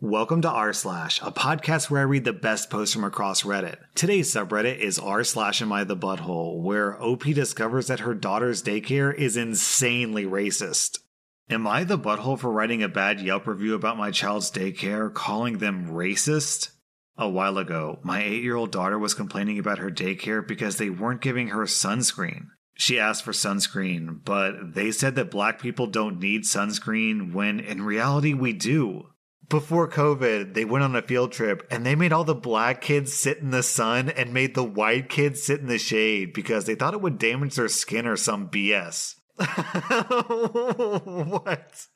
Welcome to r slash, a podcast where I read the best posts from across Reddit. Today's subreddit is r slash am I the butthole, where OP discovers that her daughter's daycare is insanely racist. Am I the butthole for writing a bad Yelp review about my child's daycare, calling them racist? A while ago, my eight year old daughter was complaining about her daycare because they weren't giving her sunscreen. She asked for sunscreen, but they said that black people don't need sunscreen when in reality we do before COVID, they went on a field trip and they made all the black kids sit in the sun and made the white kids sit in the shade because they thought it would damage their skin or some BS. what?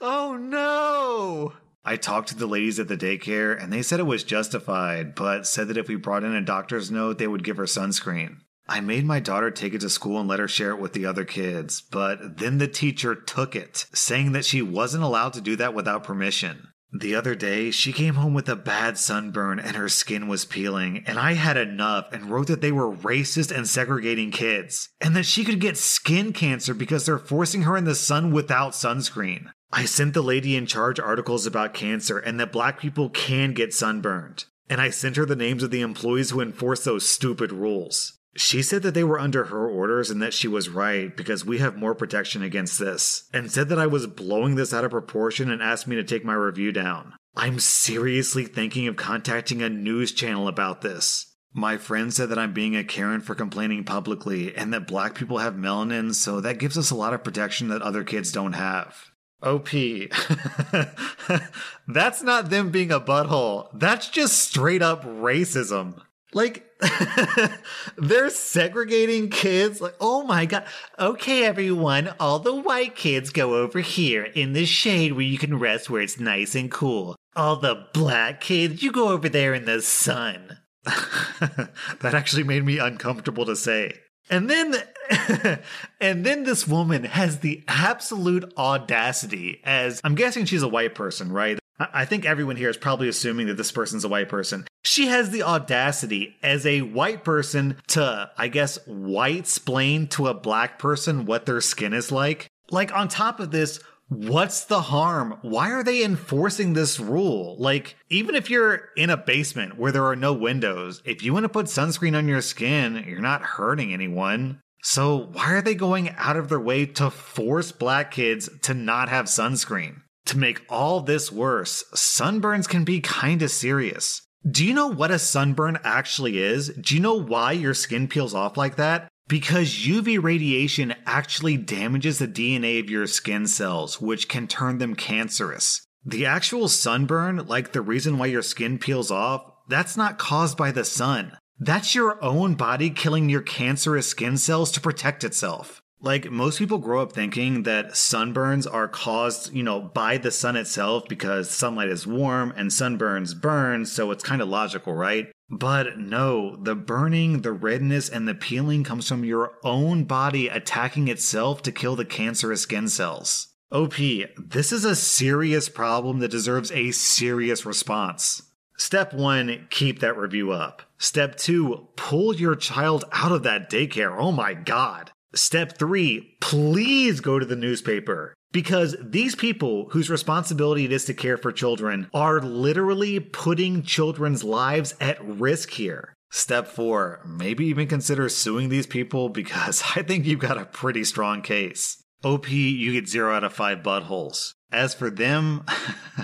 Oh no! I talked to the ladies at the daycare and they said it was justified, but said that if we brought in a doctor's note, they would give her sunscreen. I made my daughter take it to school and let her share it with the other kids, but then the teacher took it, saying that she wasn't allowed to do that without permission. The other day, she came home with a bad sunburn and her skin was peeling, and I had enough and wrote that they were racist and segregating kids, and that she could get skin cancer because they're forcing her in the sun without sunscreen. I sent the lady in charge articles about cancer and that black people can get sunburned, and I sent her the names of the employees who enforce those stupid rules. She said that they were under her orders and that she was right because we have more protection against this, and said that I was blowing this out of proportion and asked me to take my review down. I'm seriously thinking of contacting a news channel about this. My friend said that I'm being a Karen for complaining publicly and that black people have melanin, so that gives us a lot of protection that other kids don't have. OP. That's not them being a butthole. That's just straight up racism. Like they're segregating kids. Like, oh my god. Okay, everyone, all the white kids go over here in the shade where you can rest where it's nice and cool. All the black kids, you go over there in the sun. that actually made me uncomfortable to say. And then and then this woman has the absolute audacity as I'm guessing she's a white person, right? I think everyone here is probably assuming that this person's a white person. She has the audacity as a white person to, I guess, white splain to a black person what their skin is like. Like, on top of this, what's the harm? Why are they enforcing this rule? Like, even if you're in a basement where there are no windows, if you want to put sunscreen on your skin, you're not hurting anyone. So, why are they going out of their way to force black kids to not have sunscreen? To make all this worse, sunburns can be kinda serious. Do you know what a sunburn actually is? Do you know why your skin peels off like that? Because UV radiation actually damages the DNA of your skin cells, which can turn them cancerous. The actual sunburn, like the reason why your skin peels off, that's not caused by the sun. That's your own body killing your cancerous skin cells to protect itself. Like most people grow up thinking that sunburns are caused, you know, by the sun itself because sunlight is warm and sunburns burn, so it's kind of logical, right? But no, the burning, the redness, and the peeling comes from your own body attacking itself to kill the cancerous skin cells. OP, this is a serious problem that deserves a serious response. Step one, keep that review up. Step two, pull your child out of that daycare. Oh my god. Step three, please go to the newspaper because these people whose responsibility it is to care for children are literally putting children's lives at risk here. Step four, maybe even consider suing these people because I think you've got a pretty strong case. OP, you get zero out of five buttholes. As for them,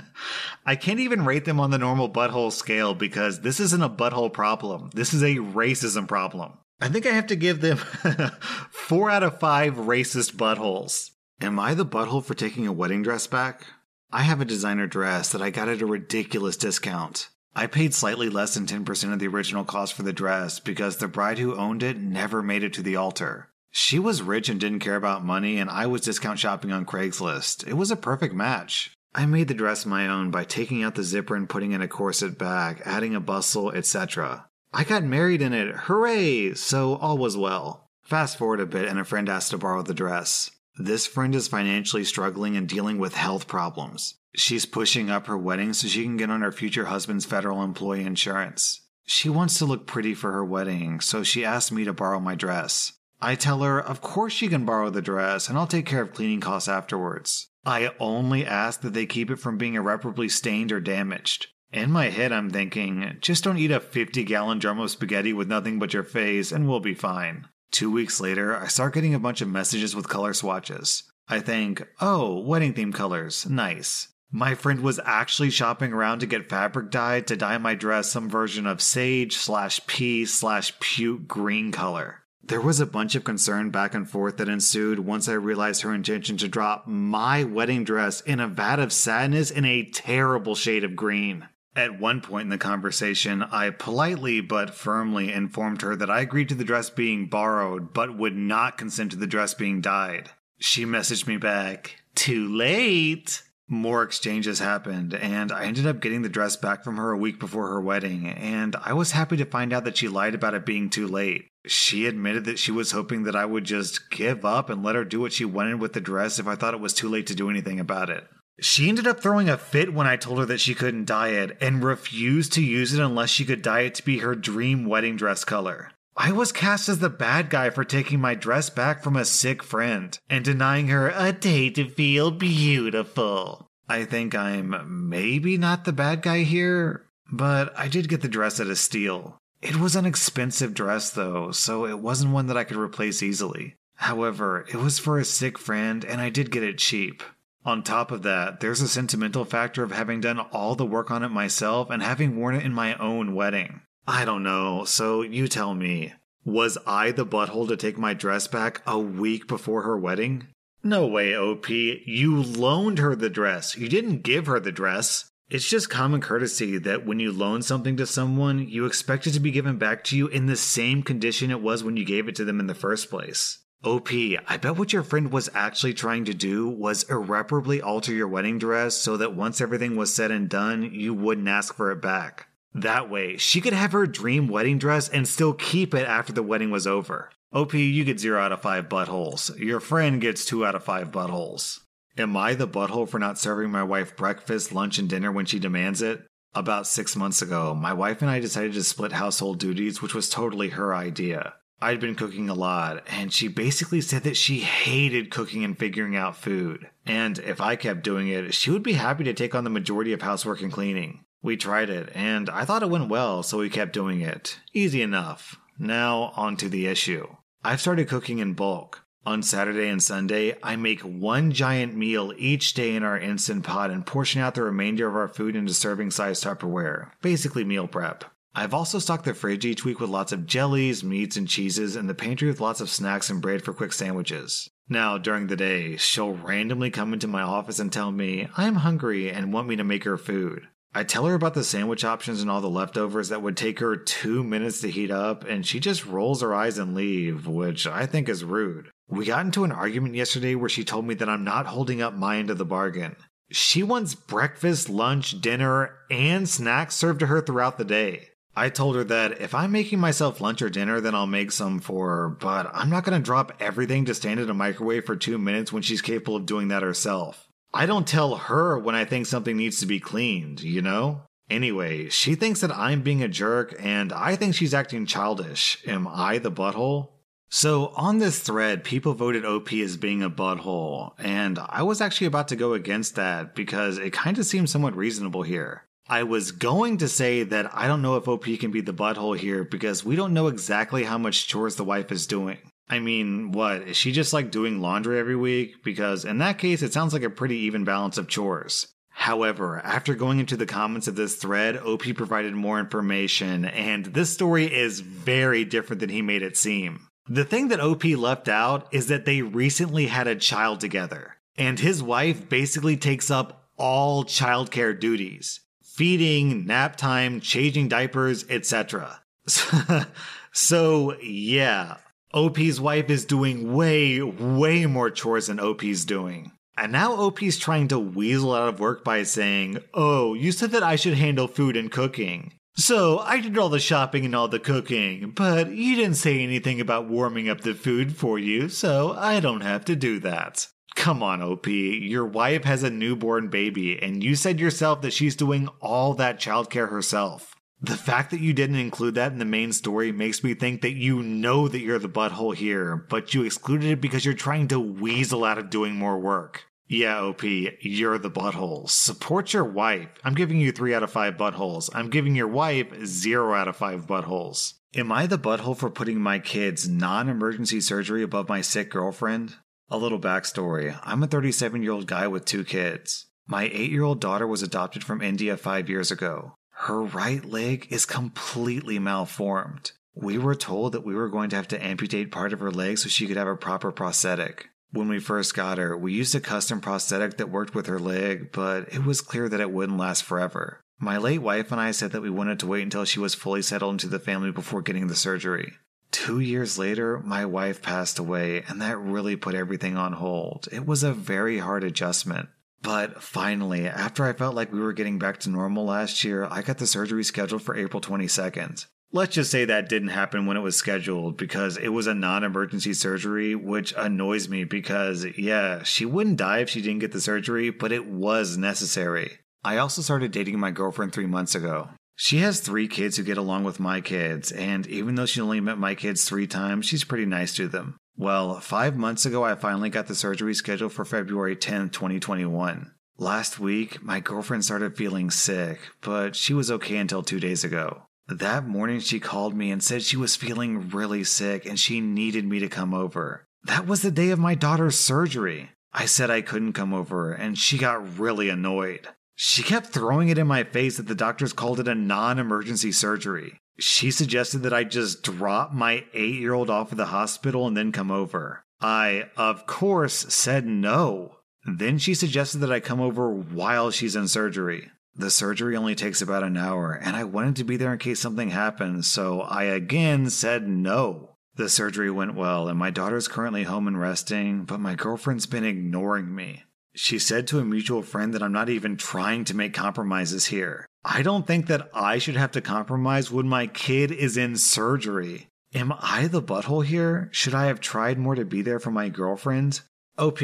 I can't even rate them on the normal butthole scale because this isn't a butthole problem. This is a racism problem. I think I have to give them four out of five racist buttholes. Am I the butthole for taking a wedding dress back? I have a designer dress that I got at a ridiculous discount. I paid slightly less than 10% of the original cost for the dress because the bride who owned it never made it to the altar. She was rich and didn't care about money, and I was discount shopping on Craigslist. It was a perfect match. I made the dress my own by taking out the zipper and putting in a corset bag, adding a bustle, etc. I got married in it. Hooray! So all was well. Fast forward a bit, and a friend asked to borrow the dress. This friend is financially struggling and dealing with health problems. She's pushing up her wedding so she can get on her future husband's federal employee insurance. She wants to look pretty for her wedding, so she asked me to borrow my dress. I tell her, of course she can borrow the dress, and I'll take care of cleaning costs afterwards. I only ask that they keep it from being irreparably stained or damaged. In my head, I'm thinking, just don't eat a 50 gallon drum of spaghetti with nothing but your face and we'll be fine. Two weeks later, I start getting a bunch of messages with color swatches. I think, oh, wedding theme colors, nice. My friend was actually shopping around to get fabric dyed to dye my dress some version of sage slash pea slash puke green color. There was a bunch of concern back and forth that ensued once I realized her intention to drop my wedding dress in a vat of sadness in a terrible shade of green. At one point in the conversation, I politely but firmly informed her that I agreed to the dress being borrowed, but would not consent to the dress being dyed. She messaged me back, Too late! More exchanges happened, and I ended up getting the dress back from her a week before her wedding, and I was happy to find out that she lied about it being too late. She admitted that she was hoping that I would just give up and let her do what she wanted with the dress if I thought it was too late to do anything about it. She ended up throwing a fit when I told her that she couldn't dye it and refused to use it unless she could dye it to be her dream wedding dress color. I was cast as the bad guy for taking my dress back from a sick friend and denying her a day to feel beautiful. I think I'm maybe not the bad guy here, but I did get the dress at a steal. It was an expensive dress though, so it wasn't one that I could replace easily. However, it was for a sick friend and I did get it cheap. On top of that, there's a sentimental factor of having done all the work on it myself and having worn it in my own wedding. I don't know, so you tell me. Was I the butthole to take my dress back a week before her wedding? No way, OP. You loaned her the dress. You didn't give her the dress. It's just common courtesy that when you loan something to someone, you expect it to be given back to you in the same condition it was when you gave it to them in the first place. OP, I bet what your friend was actually trying to do was irreparably alter your wedding dress so that once everything was said and done, you wouldn't ask for it back. That way, she could have her dream wedding dress and still keep it after the wedding was over. OP, you get 0 out of 5 buttholes. Your friend gets 2 out of 5 buttholes. Am I the butthole for not serving my wife breakfast, lunch, and dinner when she demands it? About six months ago, my wife and I decided to split household duties, which was totally her idea. I'd been cooking a lot, and she basically said that she hated cooking and figuring out food. And if I kept doing it, she would be happy to take on the majority of housework and cleaning. We tried it, and I thought it went well, so we kept doing it. Easy enough. Now, on to the issue. I've started cooking in bulk. On Saturday and Sunday, I make one giant meal each day in our Instant Pot and portion out the remainder of our food into serving size Tupperware. Basically, meal prep. I've also stocked the fridge each week with lots of jellies, meats, and cheeses, and the pantry with lots of snacks and bread for quick sandwiches. Now, during the day, she'll randomly come into my office and tell me I'm hungry and want me to make her food. I tell her about the sandwich options and all the leftovers that would take her two minutes to heat up, and she just rolls her eyes and leave, which I think is rude. We got into an argument yesterday where she told me that I'm not holding up my end of the bargain. She wants breakfast, lunch, dinner, and snacks served to her throughout the day. I told her that if I'm making myself lunch or dinner, then I'll make some for her, but I'm not going to drop everything to stand in a microwave for two minutes when she's capable of doing that herself. I don't tell her when I think something needs to be cleaned, you know? Anyway, she thinks that I'm being a jerk, and I think she's acting childish. Am I the butthole? So, on this thread, people voted OP as being a butthole, and I was actually about to go against that because it kind of seems somewhat reasonable here. I was going to say that I don't know if OP can be the butthole here because we don't know exactly how much chores the wife is doing. I mean, what? Is she just like doing laundry every week? Because in that case, it sounds like a pretty even balance of chores. However, after going into the comments of this thread, OP provided more information, and this story is very different than he made it seem. The thing that OP left out is that they recently had a child together, and his wife basically takes up all childcare duties feeding, nap time, changing diapers, etc. so, yeah, OP's wife is doing way, way more chores than OP's doing. And now OP's trying to weasel out of work by saying, Oh, you said that I should handle food and cooking. So I did all the shopping and all the cooking, but you didn't say anything about warming up the food for you, so I don't have to do that. Come on, OP. Your wife has a newborn baby, and you said yourself that she's doing all that childcare herself. The fact that you didn't include that in the main story makes me think that you know that you're the butthole here, but you excluded it because you're trying to weasel out of doing more work. Yeah, OP, you're the butthole. Support your wife. I'm giving you three out of five buttholes. I'm giving your wife zero out of five buttholes. Am I the butthole for putting my kid's non emergency surgery above my sick girlfriend? A little backstory I'm a 37 year old guy with two kids. My 8 year old daughter was adopted from India five years ago. Her right leg is completely malformed. We were told that we were going to have to amputate part of her leg so she could have a proper prosthetic. When we first got her, we used a custom prosthetic that worked with her leg, but it was clear that it wouldn't last forever. My late wife and I said that we wanted to wait until she was fully settled into the family before getting the surgery. Two years later, my wife passed away, and that really put everything on hold. It was a very hard adjustment. But finally, after I felt like we were getting back to normal last year, I got the surgery scheduled for April 22nd. Let's just say that didn't happen when it was scheduled because it was a non emergency surgery, which annoys me because, yeah, she wouldn't die if she didn't get the surgery, but it was necessary. I also started dating my girlfriend three months ago. She has three kids who get along with my kids, and even though she only met my kids three times, she's pretty nice to them. Well, five months ago, I finally got the surgery scheduled for February 10th, 2021. Last week, my girlfriend started feeling sick, but she was okay until two days ago. That morning, she called me and said she was feeling really sick and she needed me to come over. That was the day of my daughter's surgery. I said I couldn't come over, and she got really annoyed. She kept throwing it in my face that the doctors called it a non emergency surgery. She suggested that I just drop my eight year old off at the hospital and then come over. I, of course, said no. Then she suggested that I come over while she's in surgery. The surgery only takes about an hour, and I wanted to be there in case something happened, so I again said no. The surgery went well, and my daughter's currently home and resting, but my girlfriend's been ignoring me. She said to a mutual friend that I'm not even trying to make compromises here. I don't think that I should have to compromise when my kid is in surgery. Am I the butthole here? Should I have tried more to be there for my girlfriend? OP,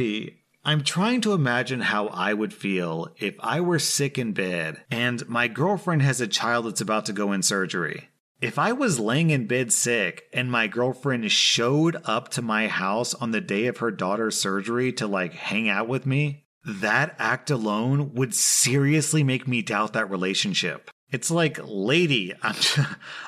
I'm trying to imagine how I would feel if I were sick in bed and my girlfriend has a child that's about to go in surgery. If I was laying in bed sick and my girlfriend showed up to my house on the day of her daughter's surgery to like hang out with me, that act alone would seriously make me doubt that relationship. It's like, lady, I'm just,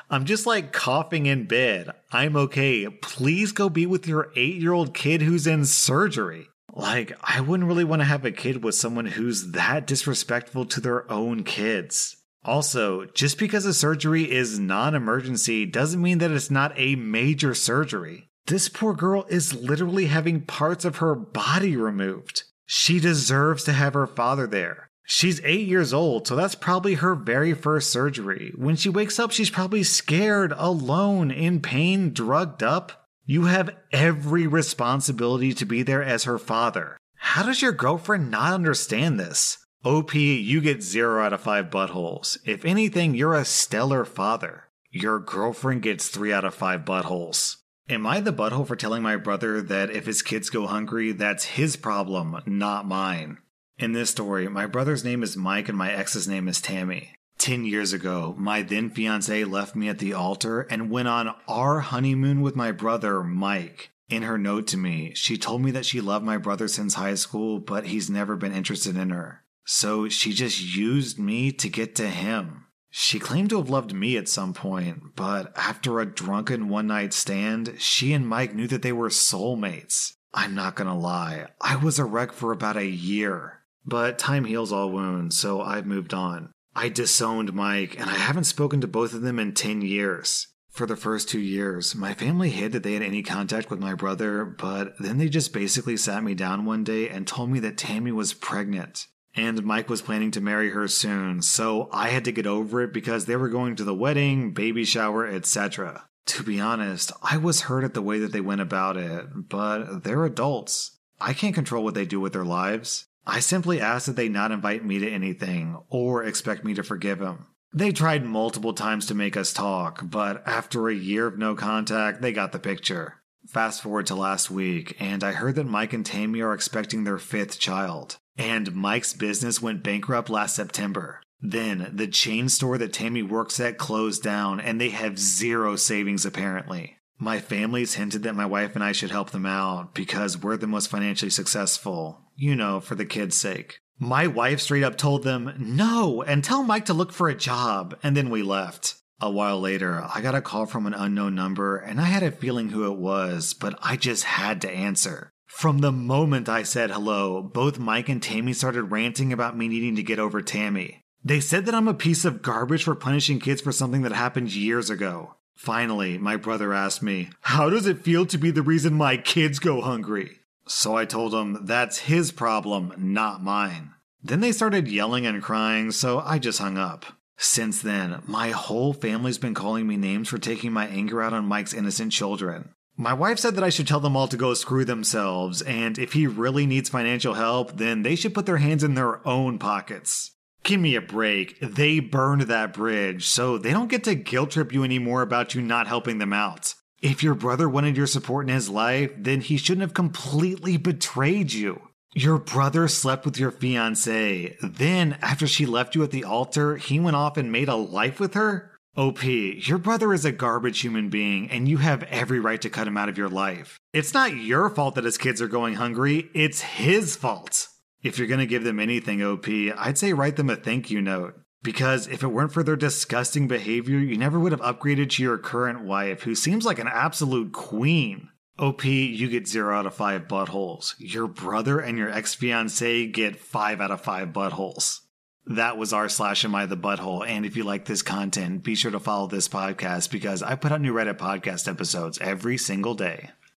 I'm just like coughing in bed. I'm okay. Please go be with your eight year old kid who's in surgery. Like, I wouldn't really want to have a kid with someone who's that disrespectful to their own kids. Also, just because a surgery is non emergency doesn't mean that it's not a major surgery. This poor girl is literally having parts of her body removed. She deserves to have her father there. She's eight years old, so that's probably her very first surgery. When she wakes up, she's probably scared, alone, in pain, drugged up. You have every responsibility to be there as her father. How does your girlfriend not understand this? OP, you get 0 out of 5 buttholes. If anything, you're a stellar father. Your girlfriend gets 3 out of 5 buttholes. Am I the butthole for telling my brother that if his kids go hungry, that's his problem, not mine? In this story, my brother's name is Mike and my ex's name is Tammy. Ten years ago, my then fiance left me at the altar and went on our honeymoon with my brother, Mike. In her note to me, she told me that she loved my brother since high school, but he's never been interested in her. So she just used me to get to him. She claimed to have loved me at some point, but after a drunken one night stand, she and Mike knew that they were soulmates. I'm not gonna lie, I was a wreck for about a year. But time heals all wounds, so I've moved on. I disowned Mike, and I haven't spoken to both of them in 10 years. For the first two years, my family hid that they had any contact with my brother, but then they just basically sat me down one day and told me that Tammy was pregnant and Mike was planning to marry her soon, so I had to get over it because they were going to the wedding, baby shower, etc. To be honest, I was hurt at the way that they went about it, but they're adults. I can't control what they do with their lives. I simply asked that they not invite me to anything or expect me to forgive them. They tried multiple times to make us talk, but after a year of no contact, they got the picture. Fast forward to last week, and I heard that Mike and Tammy are expecting their fifth child. And Mike's business went bankrupt last September. Then the chain store that Tammy works at closed down and they have zero savings apparently. My family's hinted that my wife and I should help them out because we're the most financially successful, you know, for the kids' sake. My wife straight up told them no and tell Mike to look for a job, and then we left. A while later, I got a call from an unknown number, and I had a feeling who it was, but I just had to answer. From the moment I said hello, both Mike and Tammy started ranting about me needing to get over Tammy. They said that I'm a piece of garbage for punishing kids for something that happened years ago. Finally, my brother asked me, How does it feel to be the reason my kids go hungry? So I told him that's his problem, not mine. Then they started yelling and crying, so I just hung up. Since then, my whole family's been calling me names for taking my anger out on Mike's innocent children. My wife said that I should tell them all to go screw themselves, and if he really needs financial help, then they should put their hands in their own pockets. Give me a break. They burned that bridge, so they don't get to guilt trip you anymore about you not helping them out. If your brother wanted your support in his life, then he shouldn't have completely betrayed you. Your brother slept with your fiance. Then, after she left you at the altar, he went off and made a life with her? OP, your brother is a garbage human being, and you have every right to cut him out of your life. It's not your fault that his kids are going hungry, it's his fault. If you're gonna give them anything, OP, I'd say write them a thank you note. Because if it weren't for their disgusting behavior, you never would have upgraded to your current wife, who seems like an absolute queen. OP, you get 0 out of 5 buttholes. Your brother and your ex fiance get 5 out of 5 buttholes. That was r slash am I the butthole. And if you like this content, be sure to follow this podcast because I put out new Reddit podcast episodes every single day.